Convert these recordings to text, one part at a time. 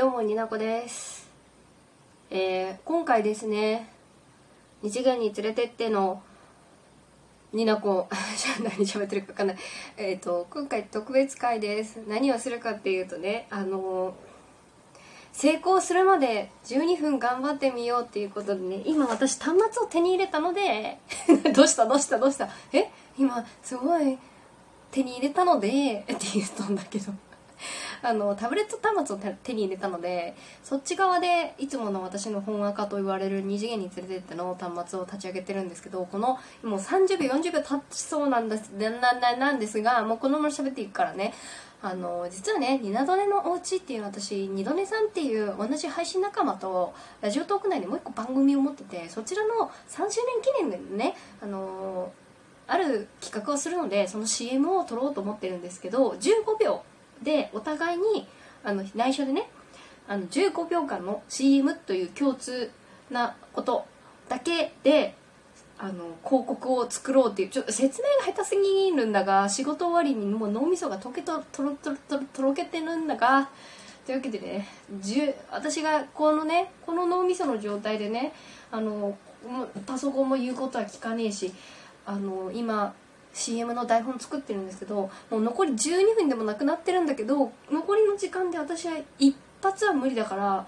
どうもになこです。えー、今回ですね二次元に連れてってのになこ 何喋ってるか分かんない。えっ、ー、と今回特別会です。何をするかっていうとねあのー、成功するまで12分頑張ってみようっていうことでね今私端末を手に入れたので どうした？どうした？どうした？え？今すごい手に入れたのでって言ったんだけど。あのタブレット端末を手に入れたのでそっち側でいつもの私の本赤と言われる二次元に連れてっての端末を立ち上げてるんですけどこのもう30秒40秒経ちそうなんですなななんですがもうこのまま喋っていくからね。あの実はね「ニナドネのおうちっていう私二度寝さんっていう同じ配信仲間とラジオトーク内でもう一個番組を持っててそちらの3周年記念でねあのある企画をするのでその CM を撮ろうと思ってるんですけど15秒でお互いにあの内緒でねあの15秒間の CM という共通なことだけであの広告を作ろうっていうちょっと説明が下手すぎるんだが仕事終わりにもう脳みそが溶けととろとろとろとろけてるんだがというわけでね私がこのねこの脳みその状態でねあのパソコンも言うことは聞かねえしあの今 CM の台本作ってるんですけどもう残り12分でもなくなってるんだけど残りの時間で私は一発は無理だから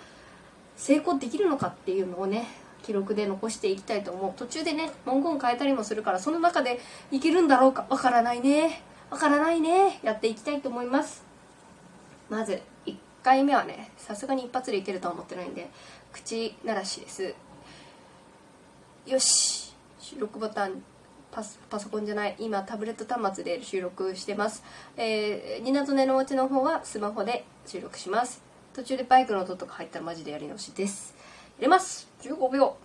成功できるのかっていうのをね記録で残していきたいと思う。途中でね文言変えたりもするからその中でいけるんだろうかわからないねわからないねやっていきたいと思います。まず1回目はねさすがに一発でいけるとは思ってないんで口鳴らしです。よし収録ボタンパソコンじゃない今タブレット端末で収録してますえー、ニナとネのお家の方はスマホで収録します途中でバイクの音とか入ったらマジでやり直しです入れます15秒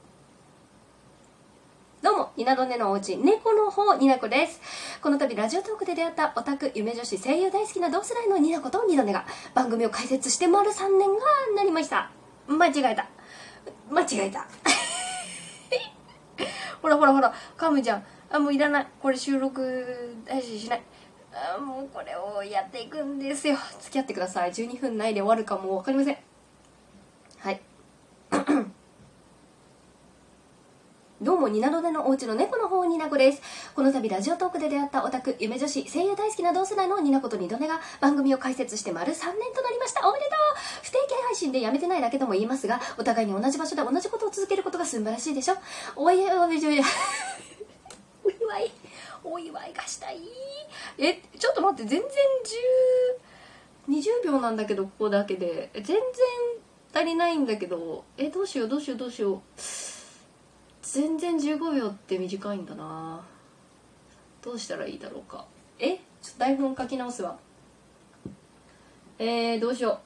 どうも、ニナドネのおうち、猫の方、ニナコです。この度、ラジオトークで出会ったオタク、夢女子、声優大好きな同世代のニナコとニナネが、番組を開設して丸3年がなりました。間違えた。間違えた。ほらほらほら、カムちゃん。あもういらない。これ収録大事にしない。あもうこれをやっていくんですよ。付き合ってください。12分内で終わるかも分かりません。はい。どうも、ニナドでのおうちの猫の方、ニナコです。この度、ラジオトークで出会ったオタク、夢女子、声優大好きな同世代のニナコとニドネが番組を開設して丸3年となりました。おめでとう。不定期配信でやめてないだけとも言いますが、お互いに同じ場所で同じことを続けることが素晴らしいでしょ。おいおいおいおい。お祝いお祝いがしたい。えちょっと待って全然10 20秒なんだけどここだけで。全然足りないんだけどえどうしようどうしようどうしよう。全然15秒って短いんだな。どうしたらいいだろうか。えちょっと台本書き直すわ。えー、どうしよ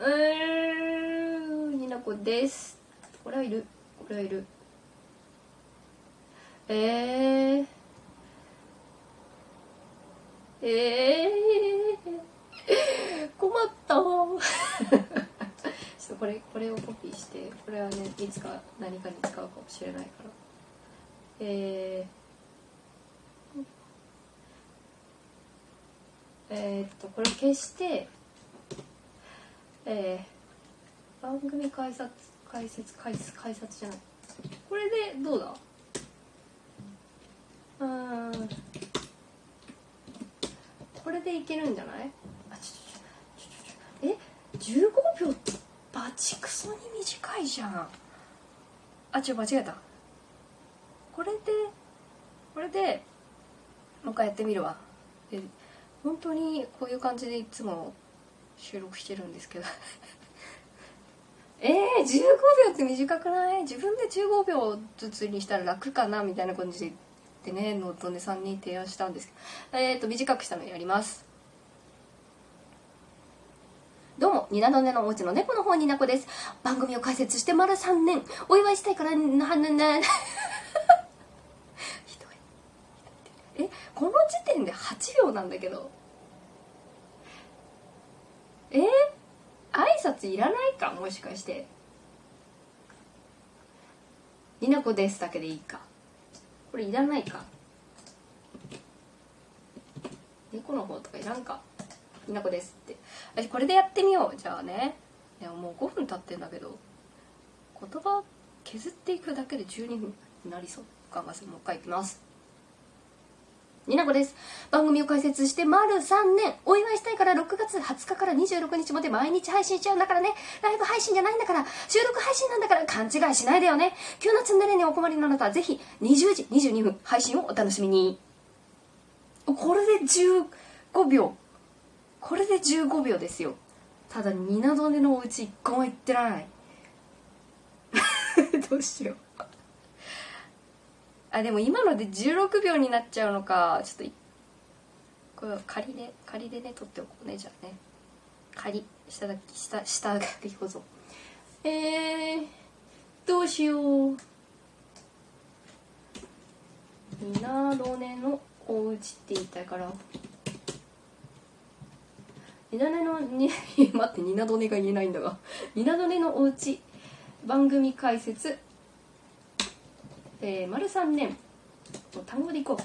う。うーんになこです。これはいる。これはいる。えー、えー、困ったちょっとこれこれをコピーしてこれはねいつか何かに使うかもしれないからえー、えー、っとこれ消してえー、番組解説解説解説解説じゃないこれでどうだうん。これでいけるんじゃない？あちょちょちょえ？15秒ってバチクソに短いじゃん。あちょ間違えた。これでこれでもう一回やってみるわ。で本当にこういう感じでいつも収録してるんですけど。えー、15秒って短くない？自分で15秒ずつにしたら楽かな？みたいな感じでってねノートネさんに提案したんですけどえっ、ー、と短くしたのやりますどうも、ニナノネのおうちの猫の方になこです。番組を開設してまだ3年。お祝いしたいから、な、な、な、ひどい。え、この時点で8秒なんだけど。え挨拶いらないかもしかして。ニナコですだけでいいか。これいらないか。猫の方とかいらんか。きなこですって。私これでやってみよう。じゃあね。いやもう5分経ってんだけど。言葉削っていくだけで12分になりそう。頑張ってもう一回いきます。になこです。番組を開設して丸3年。お祝いしたいから6月20日から26日まで毎日配信しちゃうんだからね。ライブ配信じゃないんだから。収録配信なんだから勘違いしないでよね。急なツンデレにお困りのあなのはぜひ20時22分配信をお楽しみに。これで15秒。これで15秒ですよ。ただニナドネのお家一個も行ってない。どうしよう。あでも今ので16秒になっちゃうのかちょっとこれ仮で仮でね取っておこうねじゃあね。仮下だけ下下だけどうぞえー、どうしよう。ニナドネのお家って言いたいから。ニナドネのに 待ってニナドネが言えないんだが。ニナドネのお家番組解説。えー、丸3年。単語でいこう。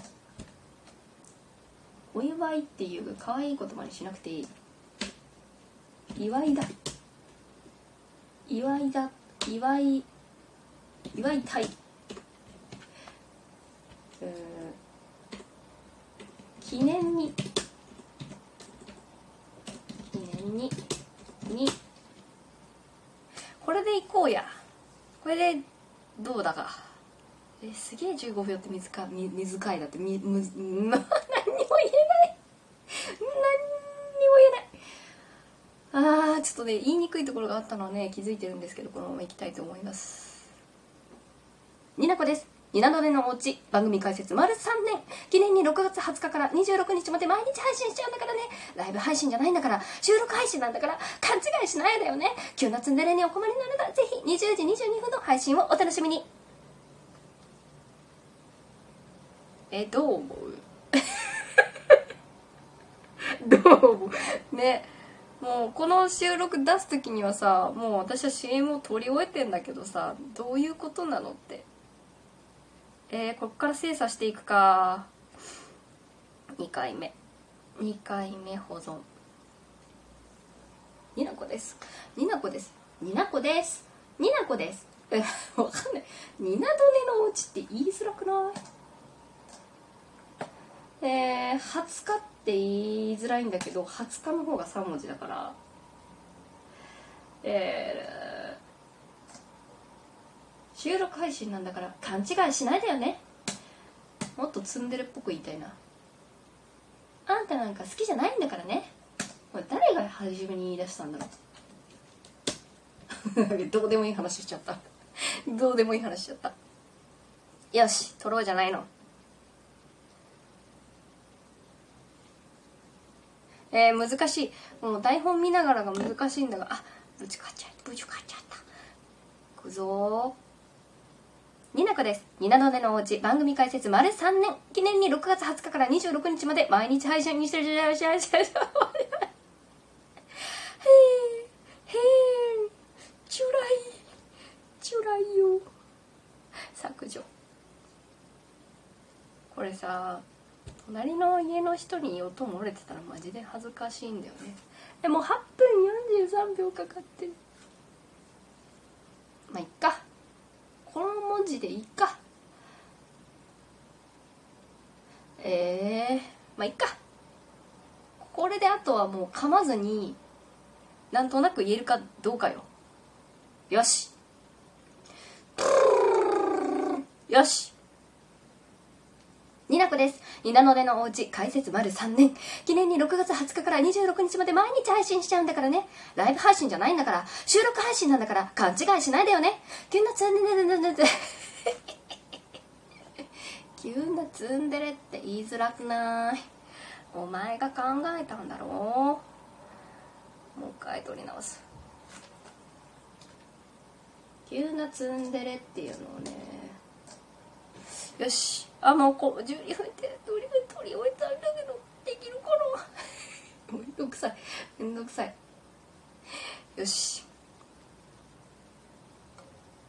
お祝いっていう可愛いい言葉にしなくていい。祝いだ。祝いだ。祝い祝いたい。うん。記念に。記念に。に。これでいこうや。これでどうだか。えすげえ15秒って水か水かいだってみむ何にも言えない。何にも言えない。あーちょっとね言いにくいところがあったのはね気づいてるんですけどこのままいきたいと思います。になこです。ニナドネのおうち番組開設丸3年。記念に6月20日から26日まで毎日配信しちゃうんだからね。ライブ配信じゃないんだから収録配信なんだから勘違いしないでよね。急なツンデレにお困りになればぜひ20時22分の配信をお楽しみに。えどう思う？どう思う？ね。もうこの収録出す時にはさもう私は CM を撮り終えてんだけどさどういうことなのって。えー、こっから精査していくか。2回目。2回目保存。になこです。になこです。になこです。になこです。えわかんない。になどねのおうちって言いづらくない？えー、20日って言いづらいんだけど20日の方が3文字だから。えー、収録配信なんだから勘違いしないでよね。もっとツンデレっぽく言いたいな。あんたなんか好きじゃないんだからね。これ誰が初めに言い出したんだろう。どうでもいい話しちゃった。どうでもいい話しちゃった。よし撮ろうじゃないの。えー、難しい。もう台本見ながらが難しいんだが。あぶちかっちゃったぶちかっちゃった。くぞになこです。ニナのねのおうち。番組開設丸3年記念に6月20日から26日まで毎日配信にしてる。じゃじゃじゃじゃへえへえちゅらいちゅらいよ。削除。これさ隣の家の人に音漏れてたらマジで恥ずかしいんだよね。でも8分43秒かかってる。まあいっか。この文字でいっか。えー、まあいっか。これであとはもう噛まずになんとなく言えるかどうかよ。よし。よし。ニナコです。ニナのでのおうち開設丸3年。記念に6月20日から26日まで毎日配信しちゃうんだからね。ライブ配信じゃないんだから、収録配信なんだから勘違いしないでよね。急なツンデレデレデレ。急なツンデレって言いづらくない？お前が考えたんだろう？もう一回撮り直す。急なツンデレっていうのをね。よし。あもうこう12分って取り取り終えたんだけどできるかな？めんどくさい。めんどくさい。よし。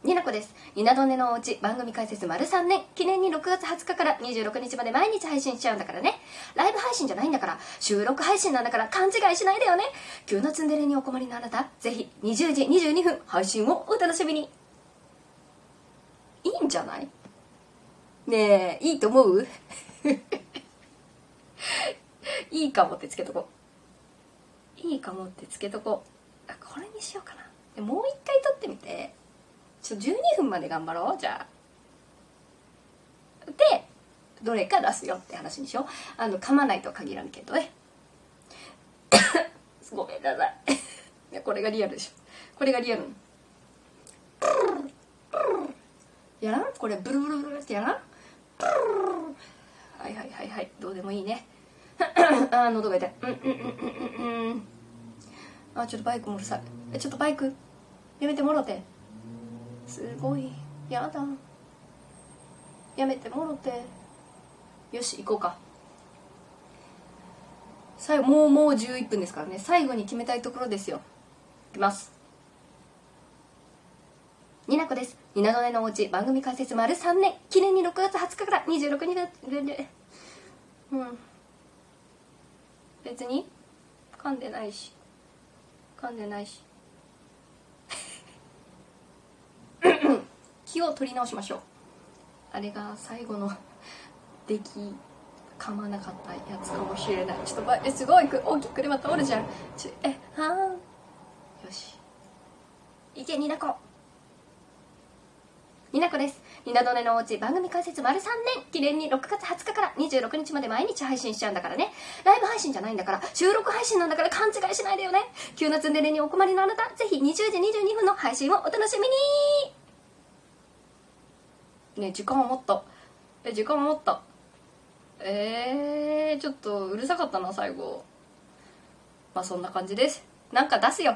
になこです。稲戸根のおうち番組解説丸3年。記念に6月20日から26日まで毎日配信しちゃうんだからね。ライブ配信じゃないんだから収録配信なんだから勘違いしないでよね。急なツンデレにお困りのあなたぜひ20時22分配信をお楽しみに。いいんじゃない？ねえいいと思う？いいかもってつけとこう。いいかもってつけとこう。あこれにしようかな。もう一回撮ってみて。ちょ12分まで頑張ろう。じゃあ。でどれか出すよって話にしよう。あの噛まないとは限らんけどね。ごめんなさい。いこれがリアルでしょ。これがリアル。やらん？これブルブルブルってやらん？はいはいはいはい。どうでもいいね。あ喉が痛い。うんうんうんうんうんあちょっとバイクもうるさい。えちょっとバイク？やめてもろて。すごい。やだ。やめてもろて。よし行こうか。最後もうもう11分ですからね。最後に決めたいところですよ。いきます。になこです。ニナのねのおうち番組解説丸3年。記念に6月20日から26日うん。別に噛んでないし。噛んでないし。気を取り直しましょう。あれが最後の出来噛まなかったやつかもしれない。ちょっとえすごい大きい車通るじゃん。ちえはーよし。いけになこになこです。になどねのおうち番組解説丸3年。記念に6月20日から26日まで毎日配信しちゃうんだからね。ライブ配信じゃないんだから収録配信なんだから勘違いしないでよね。急なツンデレにお困りのあなたぜひ20時22分の配信をお楽しみに。ね時間はもっと。え時間はもっと。えー、ちょっとうるさかったな最後。まあそんな感じです。なんか出すよ。